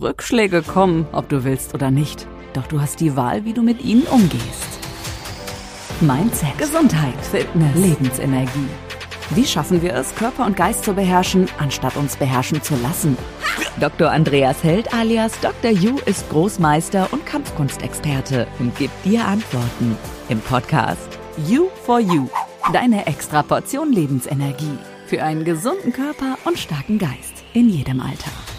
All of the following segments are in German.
Rückschläge kommen, ob du willst oder nicht. Doch du hast die Wahl, wie du mit ihnen umgehst. Mindset, Gesundheit, Fitness, Lebensenergie. Wie schaffen wir es, Körper und Geist zu beherrschen, anstatt uns beherrschen zu lassen? Dr. Andreas Held alias Dr. Yu ist Großmeister und Kampfkunstexperte und gibt dir Antworten im Podcast You for You. Deine extra Portion Lebensenergie für einen gesunden Körper und starken Geist in jedem Alter.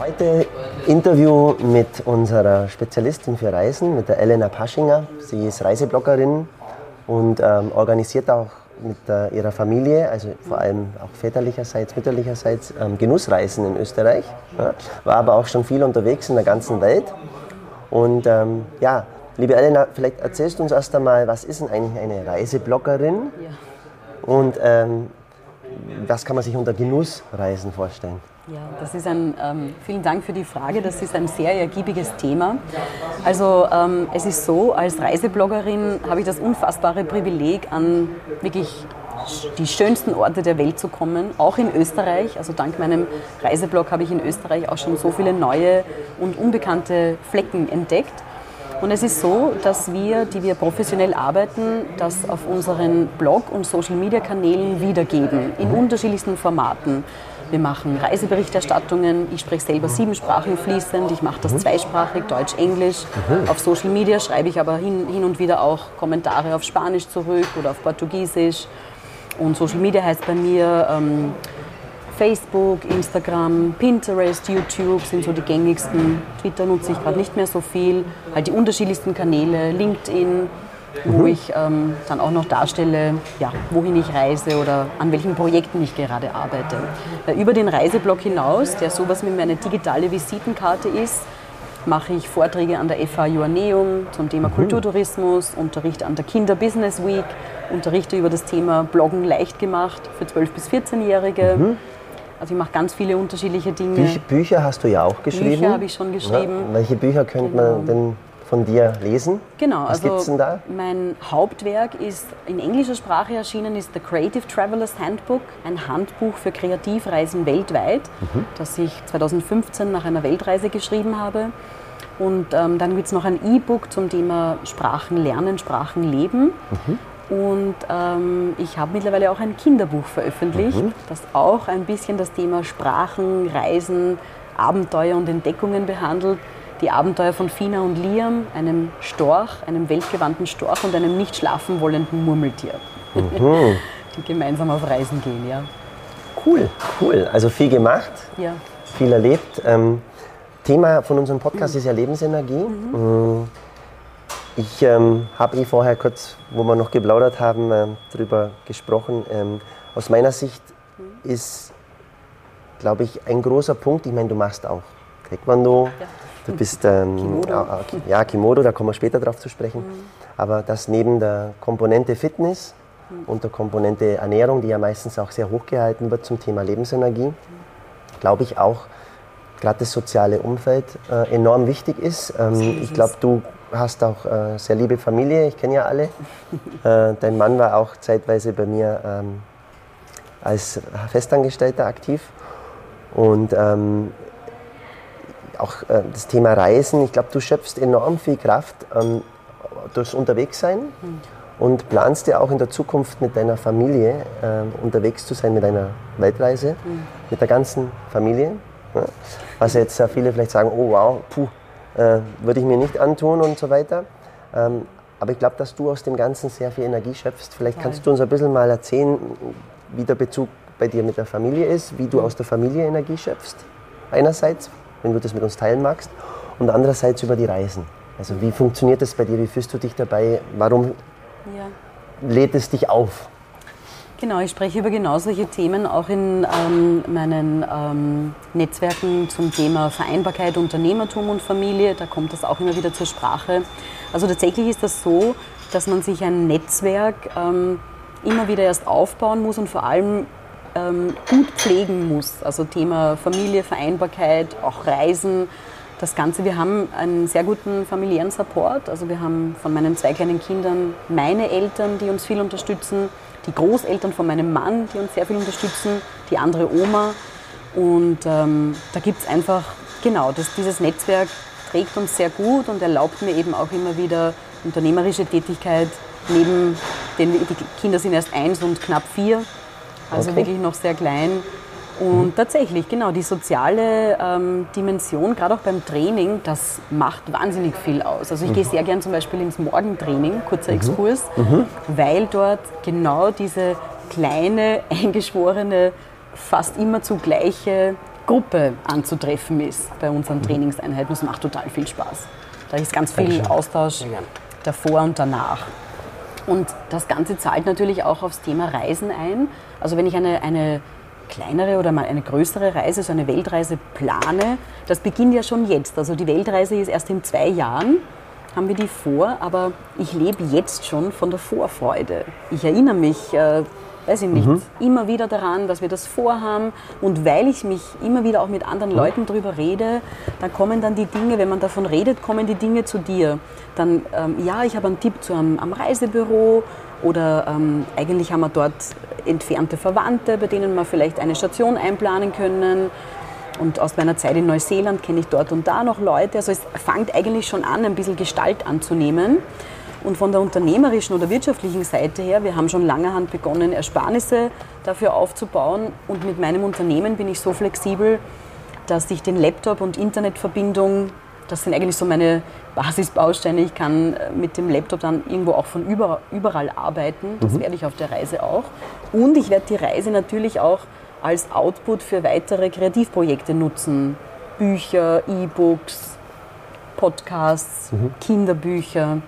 Heute Interview mit unserer Spezialistin für Reisen, mit der Elena Paschinger. Sie ist Reisebloggerin und ähm, organisiert auch mit äh, ihrer Familie, also vor allem auch väterlicherseits, mütterlicherseits, ähm, Genussreisen in Österreich. Ja, war aber auch schon viel unterwegs in der ganzen Welt. Und ähm, ja, liebe Elena, vielleicht erzählst du uns erst einmal, was ist denn eigentlich eine Reisebloggerin? Ja. Und ähm, was kann man sich unter Genussreisen vorstellen? Ja, das ist ein, ähm, vielen Dank für die Frage. Das ist ein sehr ergiebiges Thema. Also ähm, es ist so, als Reisebloggerin habe ich das unfassbare Privileg, an wirklich die schönsten Orte der Welt zu kommen, auch in Österreich. Also dank meinem Reiseblog habe ich in Österreich auch schon so viele neue und unbekannte Flecken entdeckt. Und es ist so, dass wir, die wir professionell arbeiten, das auf unseren Blog- und Social-Media-Kanälen wiedergeben, in unterschiedlichsten Formaten. Wir machen Reiseberichterstattungen. Ich spreche selber sieben Sprachen fließend. Ich mache das mhm. zweisprachig, Deutsch, Englisch. Mhm. Auf Social Media schreibe ich aber hin, hin und wieder auch Kommentare auf Spanisch zurück oder auf Portugiesisch. Und Social Media heißt bei mir ähm, Facebook, Instagram, Pinterest, YouTube sind so die gängigsten. Twitter nutze ich gerade nicht mehr so viel. Halt die unterschiedlichsten Kanäle, LinkedIn, wo mhm. ich ähm, dann auch noch darstelle, ja, wohin ich reise oder an welchen Projekten ich gerade arbeite. Äh, über den Reiseblog hinaus, der sowas wie meine digitale Visitenkarte ist, mache ich Vorträge an der FH Joanneum zum Thema mhm. Kulturtourismus, unterrichte an der Kinder Business Week, unterrichte über das Thema Bloggen leicht gemacht für 12- bis 14-Jährige. Mhm. Also ich mache ganz viele unterschiedliche Dinge. Bücher, Bücher hast du ja auch geschrieben. Bücher habe ich schon geschrieben. Ja, welche Bücher könnte genau. man denn von dir lesen? Genau, Was also gibt's denn da? mein Hauptwerk ist in englischer Sprache erschienen, ist The Creative Traveler's Handbook, ein Handbuch für Kreativreisen weltweit, mhm. das ich 2015 nach einer Weltreise geschrieben habe. Und ähm, dann gibt es noch ein E-Book zum Thema Sprachen lernen, Sprachen leben. Mhm. Und ähm, ich habe mittlerweile auch ein Kinderbuch veröffentlicht, mhm. das auch ein bisschen das Thema Sprachen, Reisen, Abenteuer und Entdeckungen behandelt die Abenteuer von Fina und Liam, einem Storch, einem weltgewandten Storch und einem nicht schlafen wollenden Murmeltier, mhm. die gemeinsam auf Reisen gehen. Ja. Cool, cool. Also viel gemacht, ja. viel erlebt. Ähm, Thema von unserem Podcast mhm. ist ja Lebensenergie. Mhm. Ich ähm, habe eh vorher kurz, wo wir noch geplaudert haben, äh, darüber gesprochen. Ähm, aus meiner Sicht mhm. ist, glaube ich, ein großer Punkt, ich meine, du machst auch Taekwondo, ja. Du bist ähm, Kimodo. ja Kimodo, da kommen wir später drauf zu sprechen. Mhm. Aber dass neben der Komponente Fitness mhm. und der Komponente Ernährung, die ja meistens auch sehr hoch gehalten wird zum Thema Lebensenergie, mhm. glaube ich auch gerade das soziale Umfeld äh, enorm wichtig ist. Ähm, ich glaube, du hast auch äh, sehr liebe Familie, ich kenne ja alle. äh, dein Mann war auch zeitweise bei mir ähm, als Festangestellter aktiv. Und ähm, auch äh, das Thema Reisen, ich glaube, du schöpfst enorm viel Kraft ähm, durchs Unterwegssein mhm. und planst ja auch in der Zukunft mit deiner Familie äh, unterwegs zu sein mit einer Weltreise, mhm. mit der ganzen Familie. Ja? Was jetzt viele vielleicht sagen, oh wow, puh, äh, würde ich mir nicht antun und so weiter. Ähm, aber ich glaube, dass du aus dem Ganzen sehr viel Energie schöpfst. Vielleicht Total. kannst du uns ein bisschen mal erzählen, wie der Bezug bei dir mit der Familie ist, wie du mhm. aus der Familie Energie schöpfst, einerseits wenn du das mit uns teilen magst. Und andererseits über die Reisen. Also wie funktioniert das bei dir? Wie fühlst du dich dabei? Warum ja. lädt es dich auf? Genau, ich spreche über genau solche Themen auch in ähm, meinen ähm, Netzwerken zum Thema Vereinbarkeit, Unternehmertum und Familie. Da kommt das auch immer wieder zur Sprache. Also tatsächlich ist das so, dass man sich ein Netzwerk ähm, immer wieder erst aufbauen muss und vor allem ähm, gut pflegen muss. Also Thema Familie, Vereinbarkeit, auch Reisen, das Ganze. Wir haben einen sehr guten familiären Support. Also wir haben von meinen zwei kleinen Kindern meine Eltern, die uns viel unterstützen. die Großeltern von meinem Mann, die uns sehr viel unterstützen, die andere Oma. Und ähm, da gibt es einfach, genau, das, dieses Netzwerk trägt uns sehr gut und erlaubt mir eben auch immer wieder unternehmerische Tätigkeit neben den, die Kinder sind erst eins und knapp vier, also okay. wirklich noch sehr klein. Und mhm. tatsächlich, genau, die soziale ähm, Dimension, gerade auch beim Training, das macht wahnsinnig viel aus. Also ich mhm. gehe sehr gern zum Beispiel ins Morgentraining, kurzer mhm. Exkurs, mhm. weil dort genau diese kleine, eingeschworene, fast immer zugleiche Gruppe anzutreffen ist bei unseren mhm. Trainingseinheiten. Das macht total viel Spaß. Da ist ganz viel. Austausch davor und danach. Und das Ganze zahlt natürlich auch aufs Thema Reisen ein. Also wenn ich eine, eine kleinere oder mal eine größere Reise, so eine Weltreise plane, das beginnt ja schon jetzt. Also die Weltreise ist erst in zwei Jahren, haben wir die vor, aber ich lebe jetzt schon von der Vorfreude. Ich erinnere mich, äh, weiß ich nicht, mhm. immer wieder daran, dass wir das vorhaben und weil ich mich immer wieder auch mit anderen mhm. Leuten darüber rede, dann kommen dann die Dinge, wenn man davon redet, kommen die Dinge zu dir. Dann, ähm, ja, ich habe einen Tipp zu einem, am Reisebüro oder ähm, eigentlich haben wir dort entfernte Verwandte, bei denen wir vielleicht eine Station einplanen können. Und aus meiner Zeit in Neuseeland kenne ich dort und da noch Leute. Also es fängt eigentlich schon an, ein bisschen Gestalt anzunehmen. Und von der unternehmerischen oder wirtschaftlichen Seite her, wir haben schon langerhand begonnen, Ersparnisse dafür aufzubauen. Und mit meinem Unternehmen bin ich so flexibel, dass ich den Laptop und Internetverbindung das sind eigentlich so meine Basisbausteine. Ich kann äh, mit dem Laptop dann irgendwo auch von überall arbeiten. Das mhm. werde ich auf der Reise auch. Und ich werde die Reise natürlich auch als Output für weitere Kreativprojekte nutzen. Bücher, E-Books, Podcasts, mhm. Kinderbücher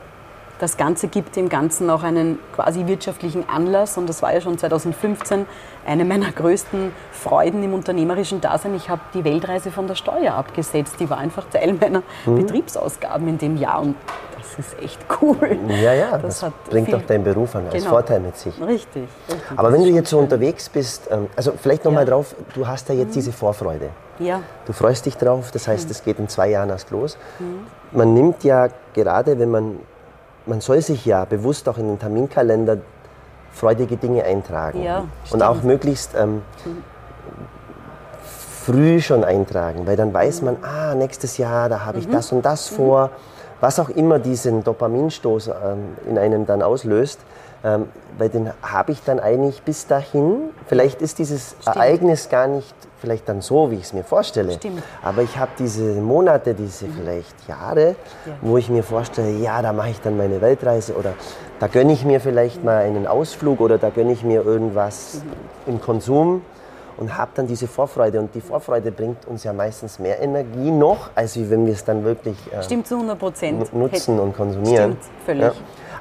das Ganze gibt dem Ganzen auch einen quasi wirtschaftlichen Anlass und das war ja schon 2015 eine meiner größten Freuden im unternehmerischen Dasein. Ich habe die Weltreise von der Steuer abgesetzt. Die war einfach Teil meiner mhm. Betriebsausgaben in dem Jahr und das ist echt cool. Ja, ja, das, das bringt doch deinen Beruf an, als genau. Vorteil mit sich. Richtig. richtig Aber wenn du jetzt so unterwegs bist, ähm, also vielleicht nochmal ja. drauf, du hast ja jetzt mhm. diese Vorfreude. Ja. Du freust dich drauf, das heißt, es mhm. geht in zwei Jahren erst los. Mhm. Man nimmt ja gerade, wenn man man soll sich ja bewusst auch in den Terminkalender freudige Dinge eintragen. Ja, und auch möglichst ähm, früh schon eintragen, weil dann weiß man, ah, nächstes Jahr, da habe ich mhm. das und das mhm. vor. Was auch immer diesen Dopaminstoß ähm, in einem dann auslöst, ähm, weil den habe ich dann eigentlich bis dahin. Vielleicht ist dieses Stimmt. Ereignis gar nicht vielleicht dann so, wie ich es mir vorstelle. Stimmt. Aber ich habe diese Monate, diese mhm. vielleicht Jahre, ja. wo ich mir vorstelle, ja, da mache ich dann meine Weltreise oder da gönne ich mir vielleicht mhm. mal einen Ausflug oder da gönne ich mir irgendwas mhm. im Konsum und habe dann diese Vorfreude. Und die Vorfreude bringt uns ja meistens mehr Energie noch, als wenn wir es dann wirklich äh, Stimmt zu 100 Prozent. nutzen und konsumieren. Stimmt, völlig. Ja.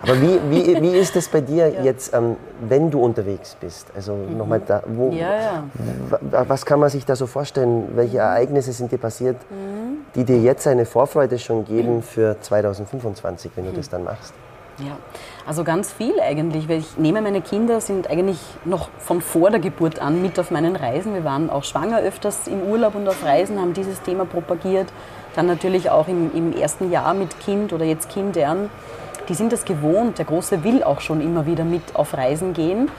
Aber wie, wie, wie ist es bei dir ja. jetzt, ähm, wenn du unterwegs bist? Also mhm. nochmal da, wo, ja, ja. was kann man sich da so vorstellen? Welche mhm. Ereignisse sind dir passiert, mhm. die dir jetzt eine Vorfreude schon geben mhm. für 2025, wenn du das dann machst? Ja, also ganz viel eigentlich, weil ich nehme meine Kinder sind eigentlich noch von vor der Geburt an mit auf meinen Reisen. Wir waren auch schwanger öfters im Urlaub und auf Reisen, haben dieses Thema propagiert. Dann natürlich auch im, im ersten Jahr mit Kind oder jetzt Kindern die sind das gewohnt. Der Große will auch schon immer wieder mit auf Reisen gehen.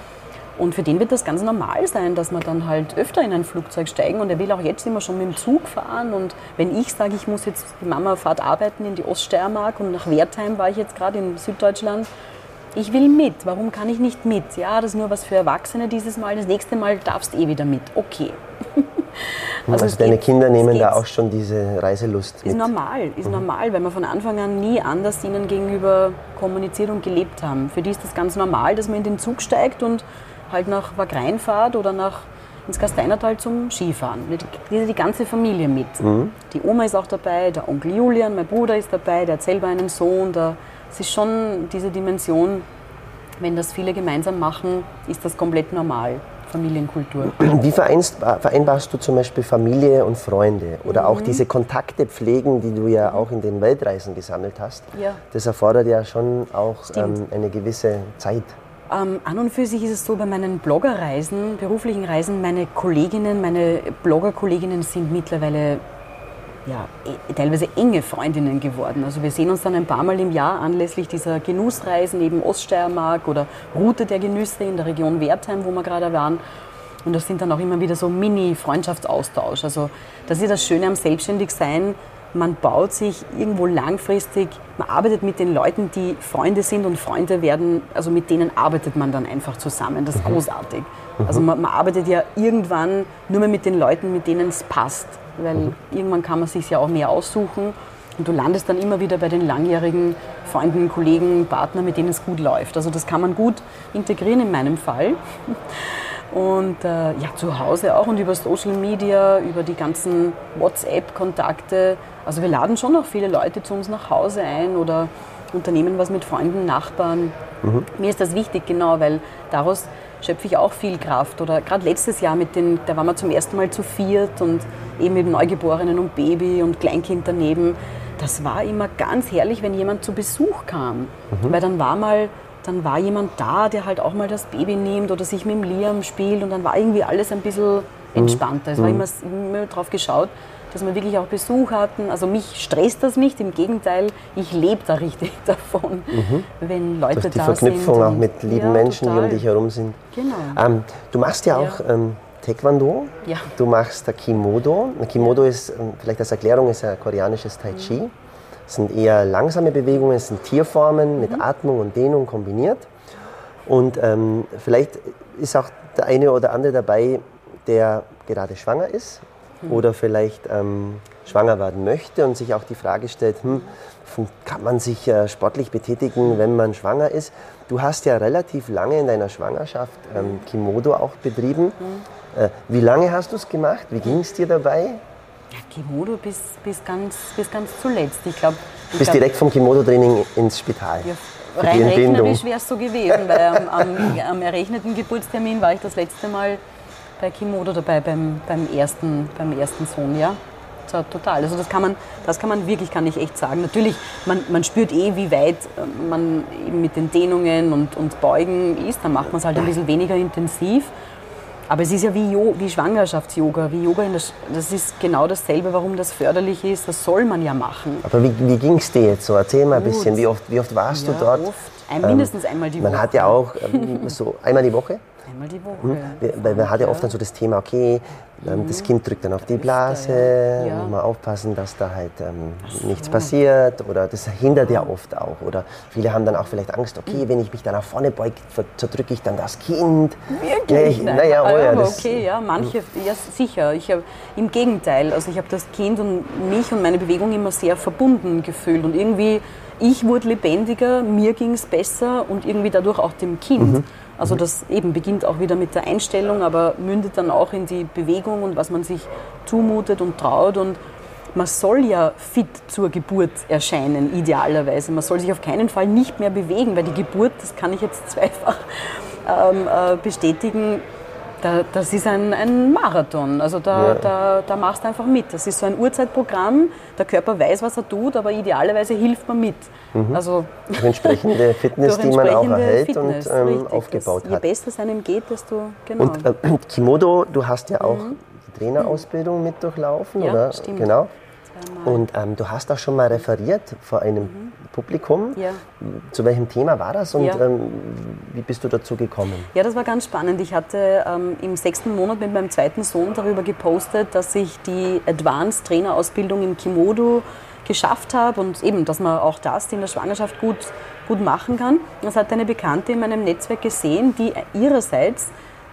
Und für den wird das ganz normal sein, dass wir dann halt öfter in ein Flugzeug steigen. Und er will auch jetzt immer schon mit dem Zug fahren. Und wenn ich sage, ich muss jetzt, die Mama fahrt arbeiten in die Oststeiermark und nach Wertheim war ich jetzt gerade in Süddeutschland. Ich will mit. Warum kann ich nicht mit? Ja, das ist nur was für Erwachsene dieses Mal. Das nächste Mal darfst du eh wieder mit. Okay. Also, also deine geht, Kinder nehmen da auch schon diese Reiselust mit? Ist normal, ist mhm. normal, weil wir von Anfang an nie anders ihnen gegenüber kommuniziert und gelebt haben. Für die ist das ganz normal, dass man in den Zug steigt und halt nach Wagrein fahrt oder nach ins Gasteinertal zum Skifahren. Die, die ganze Familie mit. Mhm. Die Oma ist auch dabei, der Onkel Julian, mein Bruder ist dabei, der hat selber einen Sohn. es ist schon diese Dimension, wenn das viele gemeinsam machen, ist das komplett normal. Familienkultur. Wie vereinbarst du zum Beispiel Familie und Freunde oder mhm. auch diese Kontakte pflegen, die du ja auch in den Weltreisen gesammelt hast? Ja. Das erfordert ja schon auch ähm, eine gewisse Zeit. Ähm, an und für sich ist es so, bei meinen Bloggerreisen, beruflichen Reisen, meine Kolleginnen, meine Bloggerkolleginnen sind mittlerweile ja, teilweise enge Freundinnen geworden. Also wir sehen uns dann ein paar Mal im Jahr anlässlich dieser Genussreisen, eben Oststeiermark oder Route der Genüsse in der Region Wertheim, wo wir gerade waren. Und das sind dann auch immer wieder so Mini-Freundschaftsaustausch. Also das ist das Schöne am Selbstständigsein. Man baut sich irgendwo langfristig, man arbeitet mit den Leuten, die Freunde sind und Freunde werden, also mit denen arbeitet man dann einfach zusammen. Das ist mhm. großartig. Mhm. Also man, man, arbeitet ja irgendwann nur mehr mit den Leuten, mit denen es passt. Weil mhm. irgendwann kann man sich ja auch mehr aussuchen und du landest dann immer wieder bei den langjährigen Freunden, Kollegen, Partnern, mit denen es gut läuft. Also das kann man gut integrieren in meinem Fall. Und äh, ja, zu Hause auch und über Social Media, über die ganzen WhatsApp-Kontakte. Also wir laden schon noch viele Leute zu uns nach Hause ein oder unternehmen was mit Freunden, Nachbarn. Mhm. Mir ist das wichtig, genau, weil daraus schöpfe ich auch viel Kraft. Oder gerade letztes Jahr mit den, da waren wir zum ersten Mal zu viert und eben mit Neugeborenen und Baby und Kleinkind daneben. Das war immer ganz herrlich, wenn jemand zu Besuch kam. Mhm. Weil dann war mal dann war jemand da, der halt auch mal das Baby nimmt oder sich mit dem Liam spielt und dann war irgendwie alles ein bisschen mhm. entspannter. Es war mhm. immer, immer darauf geschaut, dass wir wirklich auch Besuch hatten. Also mich stresst das nicht, im Gegenteil, ich lebe da richtig davon, mhm. wenn Leute Durch die da Verknüpfung sind. auch mit lieben ja, Menschen, total. die um dich herum sind. Genau. Ähm, du machst ja auch ja. Ähm, Taekwondo, ja. du machst Kimodo. Kimodo ist, ähm, vielleicht als Erklärung, ist ein koreanisches Tai Chi. Mhm. Es sind eher langsame Bewegungen, es sind Tierformen mit mhm. Atmung und Dehnung kombiniert. Und ähm, vielleicht ist auch der eine oder andere dabei, der gerade schwanger ist mhm. oder vielleicht ähm, schwanger werden möchte und sich auch die Frage stellt, hm, kann man sich äh, sportlich betätigen, wenn man schwanger ist? Du hast ja relativ lange in deiner Schwangerschaft ähm, Kimodo auch betrieben. Mhm. Äh, wie lange hast du es gemacht? Wie ging es dir dabei? Ja, Kimodo bis, bis, ganz, bis ganz zuletzt. Ich glaube. Bis glaub, direkt vom Kimodo-Training ins Spital. Ja, rein rechnerisch wäre es so gewesen, weil am, am, am, errechneten Geburtstermin war ich das letzte Mal bei Kimodo dabei, beim, beim, ersten, beim ersten Sohn, ja. So, total. Also das kann man, das kann man wirklich, kann ich echt sagen. Natürlich, man, man spürt eh, wie weit äh, man eben mit den Dehnungen und, und Beugen ist. Dann macht man es halt ein bisschen weniger intensiv. Aber es ist ja wie, wie Schwangerschafts-Yoga, wie Yoga in der Sch das ist genau dasselbe, warum das förderlich ist. Das soll man ja machen. Aber wie, wie ging es dir jetzt so? Erzähl mal ein bisschen, wie oft, wie oft warst ja, du dort? Oft. Ein, mindestens einmal die Woche. Man hat ja auch ähm, so einmal die Woche. Einmal die Woche. Mhm. Weil man hat ja oft dann so das Thema, okay, ähm, das Kind drückt dann auf die Blase, ja. muss man aufpassen, dass da halt ähm, so. nichts passiert oder das hindert ja oft auch. Oder viele haben dann auch vielleicht Angst, okay, wenn ich mich dann nach vorne beuge, zerdrücke ich dann das Kind. Wirklich? Ja, naja, oh, ja, das, okay, ja, manche, ja sicher. Ich hab, Im Gegenteil, also ich habe das Kind und mich und meine Bewegung immer sehr verbunden gefühlt und irgendwie ich wurde lebendiger, mir ging es besser und irgendwie dadurch auch dem Kind. Mhm. Also das eben beginnt auch wieder mit der Einstellung, aber mündet dann auch in die Bewegung und was man sich zumutet und traut. Und man soll ja fit zur Geburt erscheinen, idealerweise. Man soll sich auf keinen Fall nicht mehr bewegen, weil die Geburt, das kann ich jetzt zweifach ähm, äh, bestätigen, da, das ist ein, ein Marathon. Also da, ja. da, da machst du einfach mit. Das ist so ein Uhrzeitprogramm. Der Körper weiß, was er tut, aber idealerweise hilft man mit. Mhm. Also durch entsprechende Fitness, die man auch erhält Fitness, und ähm, aufgebaut das, hat. Je besser es einem geht, desto genau. Und äh, Kimodo, du hast ja auch mhm. die Trainerausbildung mit durchlaufen, ja, oder? Stimmt. Genau. Und ähm, du hast auch schon mal referiert vor einem mhm. Publikum. Ja. Zu welchem Thema war das und ja. ähm, wie bist du dazu gekommen? Ja, das war ganz spannend. Ich hatte ähm, im sechsten Monat mit meinem zweiten Sohn darüber gepostet, dass ich die Advanced Trainerausbildung im Kimodo geschafft habe und eben, dass man auch das in der Schwangerschaft gut, gut machen kann. Das hat eine Bekannte in meinem Netzwerk gesehen, die ihrerseits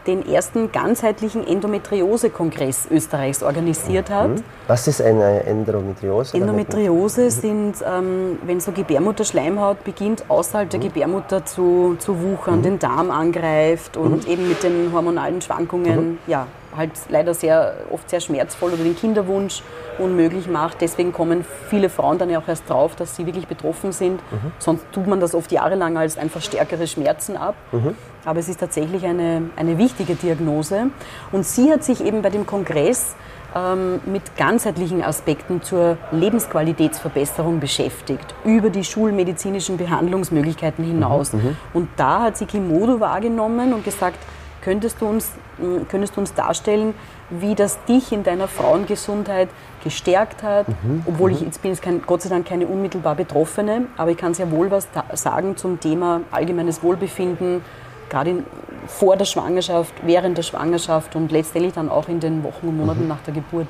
den ersten ganzheitlichen Endometriose-Kongress Österreichs organisiert hat. Mhm. Was ist eine Endometriose? Endometriose sind, ähm, wenn so Gebärmutterschleimhaut beginnt, außerhalb der mhm. Gebärmutter zu, zu wuchern, mhm. den Darm angreift und mhm. eben mit den hormonalen Schwankungen, mhm. ja, halt leider sehr, oft sehr schmerzvoll oder den Kinderwunsch unmöglich macht. Deswegen kommen viele Frauen dann ja auch erst drauf, dass sie wirklich betroffen sind. Mhm. Sonst tut man das oft jahrelang als einfach stärkere Schmerzen ab. Mhm. Aber es ist tatsächlich eine, eine wichtige Diagnose. Und sie hat sich eben bei dem Kongress ähm, mit ganzheitlichen Aspekten zur Lebensqualitätsverbesserung beschäftigt, über die schulmedizinischen Behandlungsmöglichkeiten hinaus. Mhm. Und da hat sie Kimodo wahrgenommen und gesagt, könntest du, uns, könntest du uns darstellen, wie das dich in deiner Frauengesundheit gestärkt hat, mhm. obwohl ich jetzt bin jetzt kein, Gott sei Dank keine unmittelbar Betroffene, aber ich kann sehr wohl was sagen zum Thema allgemeines Wohlbefinden, gerade in, vor der Schwangerschaft, während der Schwangerschaft und letztendlich dann auch in den Wochen und Monaten mhm. nach der Geburt.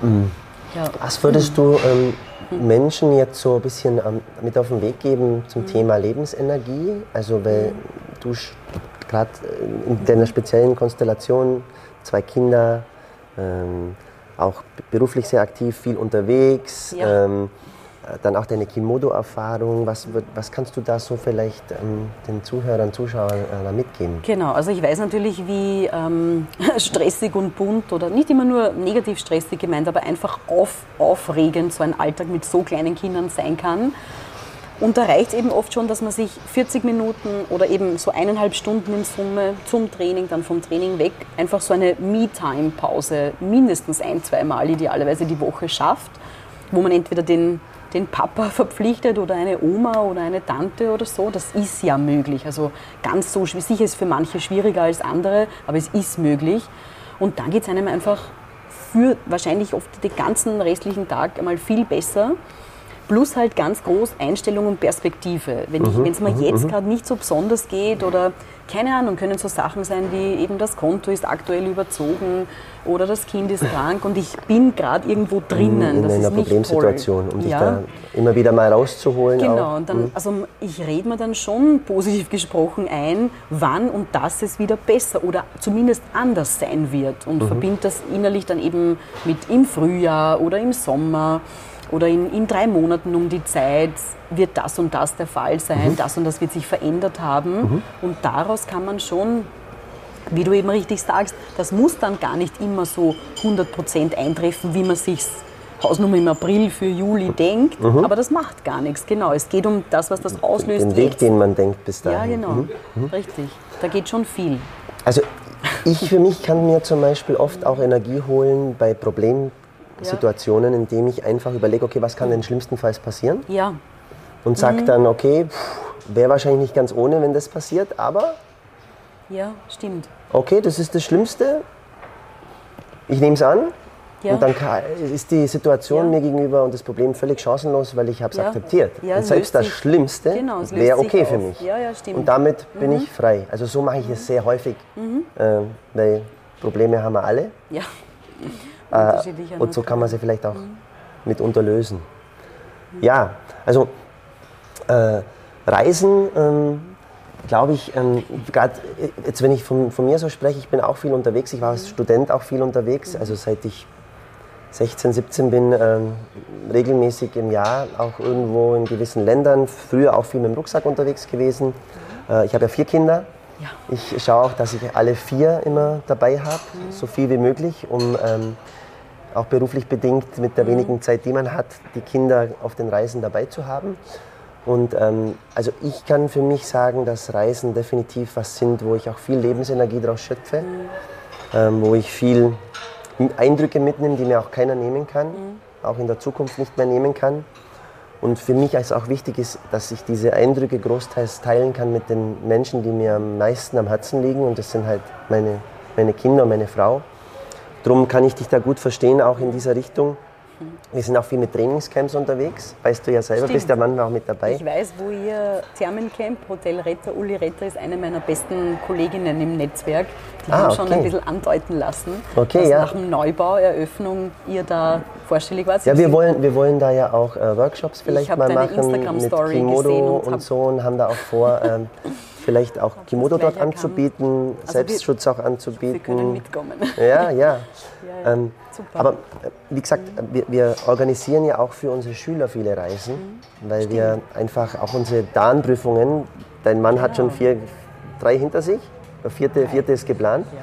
Mhm. Ja. Was würdest du ähm, Menschen jetzt so ein bisschen ähm, mit auf den Weg geben zum mhm. Thema Lebensenergie? Also, weil mhm. du gerade in deiner speziellen Konstellation, zwei Kinder, ähm, auch beruflich sehr aktiv, viel unterwegs. Ja. Ähm, dann auch deine Kimodo-Erfahrung. Was, was kannst du da so vielleicht ähm, den Zuhörern, Zuschauern äh, mitgeben? Genau, also ich weiß natürlich, wie ähm, stressig und bunt oder nicht immer nur negativ stressig gemeint, aber einfach auf, aufregend so ein Alltag mit so kleinen Kindern sein kann. Und da reicht es eben oft schon, dass man sich 40 Minuten oder eben so eineinhalb Stunden in Summe zum Training, dann vom Training weg, einfach so eine Me-Time-Pause mindestens ein, zweimal idealerweise die Woche schafft, wo man entweder den, den Papa verpflichtet oder eine Oma oder eine Tante oder so. Das ist ja möglich. Also ganz so, sicher ist für manche schwieriger als andere, aber es ist möglich. Und dann geht es einem einfach für wahrscheinlich oft den ganzen restlichen Tag einmal viel besser. Plus halt ganz groß Einstellung und Perspektive. Wenn mhm, es mir mhm, jetzt mhm. gerade nicht so besonders geht oder keine Ahnung, können so Sachen sein wie eben das Konto ist aktuell überzogen oder das Kind ist krank und ich bin gerade irgendwo drinnen. In, in einer Problemsituation, um dich ja. da immer wieder mal rauszuholen. Genau, und dann, mhm. also ich rede mir dann schon positiv gesprochen ein, wann und dass es wieder besser oder zumindest anders sein wird und mhm. verbinde das innerlich dann eben mit im Frühjahr oder im Sommer oder in, in drei Monaten um die Zeit wird das und das der Fall sein, mhm. das und das wird sich verändert haben. Mhm. Und daraus kann man schon, wie du eben richtig sagst, das muss dann gar nicht immer so 100% eintreffen, wie man sich Hausnummer im April für Juli denkt, mhm. aber das macht gar nichts. Genau, es geht um das, was das auslöst. Den Weg, jetzt. den man denkt bis dahin. Ja, genau, mhm. Mhm. richtig. Da geht schon viel. Also ich für mich kann mir zum Beispiel oft auch Energie holen bei Problemen Situationen, in denen ich einfach überlege, okay, was kann denn schlimmstenfalls passieren? Ja. Und sage mhm. dann, okay, wäre wahrscheinlich nicht ganz ohne, wenn das passiert, aber. Ja, stimmt. Okay, das ist das Schlimmste. Ich nehme es an. Ja. Und dann ist die Situation ja. mir gegenüber und das Problem völlig chancenlos, weil ich habe es ja. akzeptiert. und selbst das Schlimmste genau, wäre okay für mich. und damit mhm. bin ich frei. Also so mache ich es sehr häufig, mhm. äh, weil Probleme haben wir alle. Ja. Äh, und so kann man sie vielleicht auch mhm. mitunter lösen. Ja, also äh, Reisen, ähm, glaube ich, ähm, gerade jetzt, wenn ich von, von, mir so spreche, ich bin auch viel unterwegs. Ich war als Student auch viel unterwegs. Mhm. Also seit ich 16, 17 bin, ähm, regelmäßig im Jahr auch irgendwo in gewissen Ländern. Früher auch viel mit dem Rucksack unterwegs gewesen. Äh, ich habe ja vier Kinder. Ja. Ich schaue auch, dass ich alle vier immer dabei habe, mhm. so viel wie möglich, um ähm, auch beruflich bedingt mit der mhm. wenigen Zeit, die man hat, die Kinder auf den Reisen dabei zu haben. Und ähm, also ich kann für mich sagen, dass Reisen definitiv was sind, wo ich auch viel Lebensenergie daraus schöpfe, mhm. ähm, wo ich viel Eindrücke mitnehme, die mir auch keiner nehmen kann, mhm. auch in der Zukunft nicht mehr nehmen kann. Und für mich ist auch wichtig ist, dass ich diese Eindrücke großteils teilen kann mit den Menschen, die mir am meisten am Herzen liegen. Und das sind halt meine, meine Kinder und meine Frau. Darum kann ich dich da gut verstehen, auch in dieser Richtung. Wir sind auch viel mit Trainingscamps unterwegs. Weißt du ja selber, Stimmt. bist ja manchmal auch mit dabei. Ich weiß, wo ihr Thermencamp, Hotel Retter, Uli Retter ist eine meiner besten Kolleginnen im Netzwerk. Die ah, haben okay. schon ein bisschen andeuten lassen, okay, dass ja. nach dem Neubau, Eröffnung ihr da vorstellig wart. Ja, wir wollen, wir wollen da ja auch äh, Workshops vielleicht mal machen mit Kimodo und, und so und haben da auch vor, ähm, vielleicht auch Kimodo dort anzubieten, also Selbstschutz auch anzubieten. Wir können mitkommen. Ja, ja. ja, ja. Ähm, aber äh, wie gesagt, wir, wir, organisieren ja auch für unsere Schüler viele Reisen, mhm. weil Stimmt. wir einfach auch unsere DAN-Prüfungen, dein Mann genau. hat schon vier, drei hinter sich, der vierte, vierte ist geplant. Ja.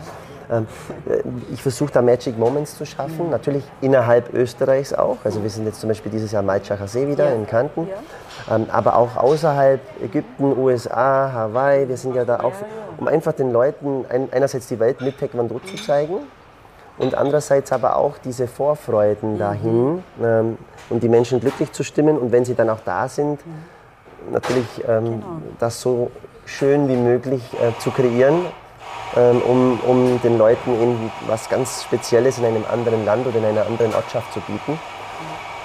Ähm, äh, ich versuche da Magic Moments zu schaffen, mhm. natürlich innerhalb Österreichs auch. Also wir sind jetzt zum Beispiel dieses Jahr Maitschacher See wieder ja. in Kanten. Ja. Ähm, aber auch außerhalb Ägypten, USA, Hawaii. Wir sind ja da auch, um einfach den Leuten einerseits die Welt mit Taekwondo zu zeigen und andererseits aber auch diese Vorfreuden mhm. dahin ähm, und die Menschen glücklich zu stimmen und wenn sie dann auch da sind, mhm. natürlich ähm, genau. das so schön wie möglich äh, zu kreieren um, um den Leuten eben was ganz Spezielles in einem anderen Land oder in einer anderen Ortschaft zu bieten.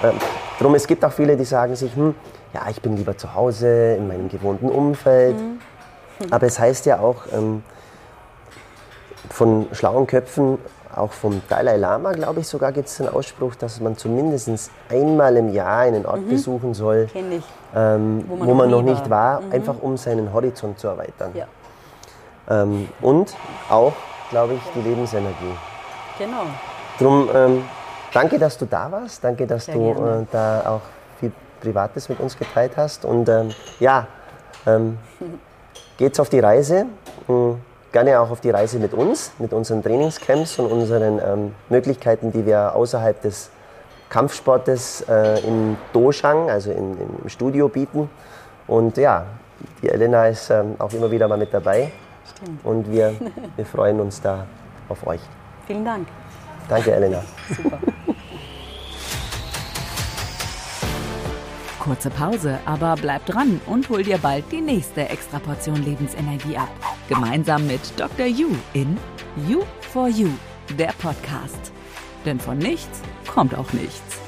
Ähm, drum, es gibt auch viele, die sagen sich, hm, ja, ich bin lieber zu Hause, in meinem gewohnten Umfeld. Mhm. Aber es heißt ja auch ähm, von schlauen Köpfen, auch vom Dalai Lama, glaube ich, sogar gibt es den Ausspruch, dass man zumindest einmal im Jahr einen Ort mhm. besuchen soll, ähm, wo man, wo man noch, nicht war, war mhm. einfach um seinen Horizont zu erweitern. Ja. Ähm, und auch, glaube ich, die Lebensenergie. Genau. Drum ähm, danke, dass du da warst. Danke, dass Sehr du äh, da auch viel Privates mit uns geteilt hast. Und ähm, ja, ähm, geht's auf die Reise. Mhm. Gerne auch auf die Reise mit uns, mit unseren Trainingscamps und unseren ähm, Möglichkeiten, die wir außerhalb des Kampfsportes äh, im Doshang, also in, im Studio bieten. Und ja, die Elena ist ähm, auch immer wieder mal mit dabei. Stimmt. Und wir, wir freuen uns da auf euch. Vielen Dank. Danke, Elena. Super. Kurze Pause, aber bleib dran und hol dir bald die nächste Extraportion Lebensenergie ab. Gemeinsam mit Dr. You in You for You, der Podcast. Denn von nichts kommt auch nichts.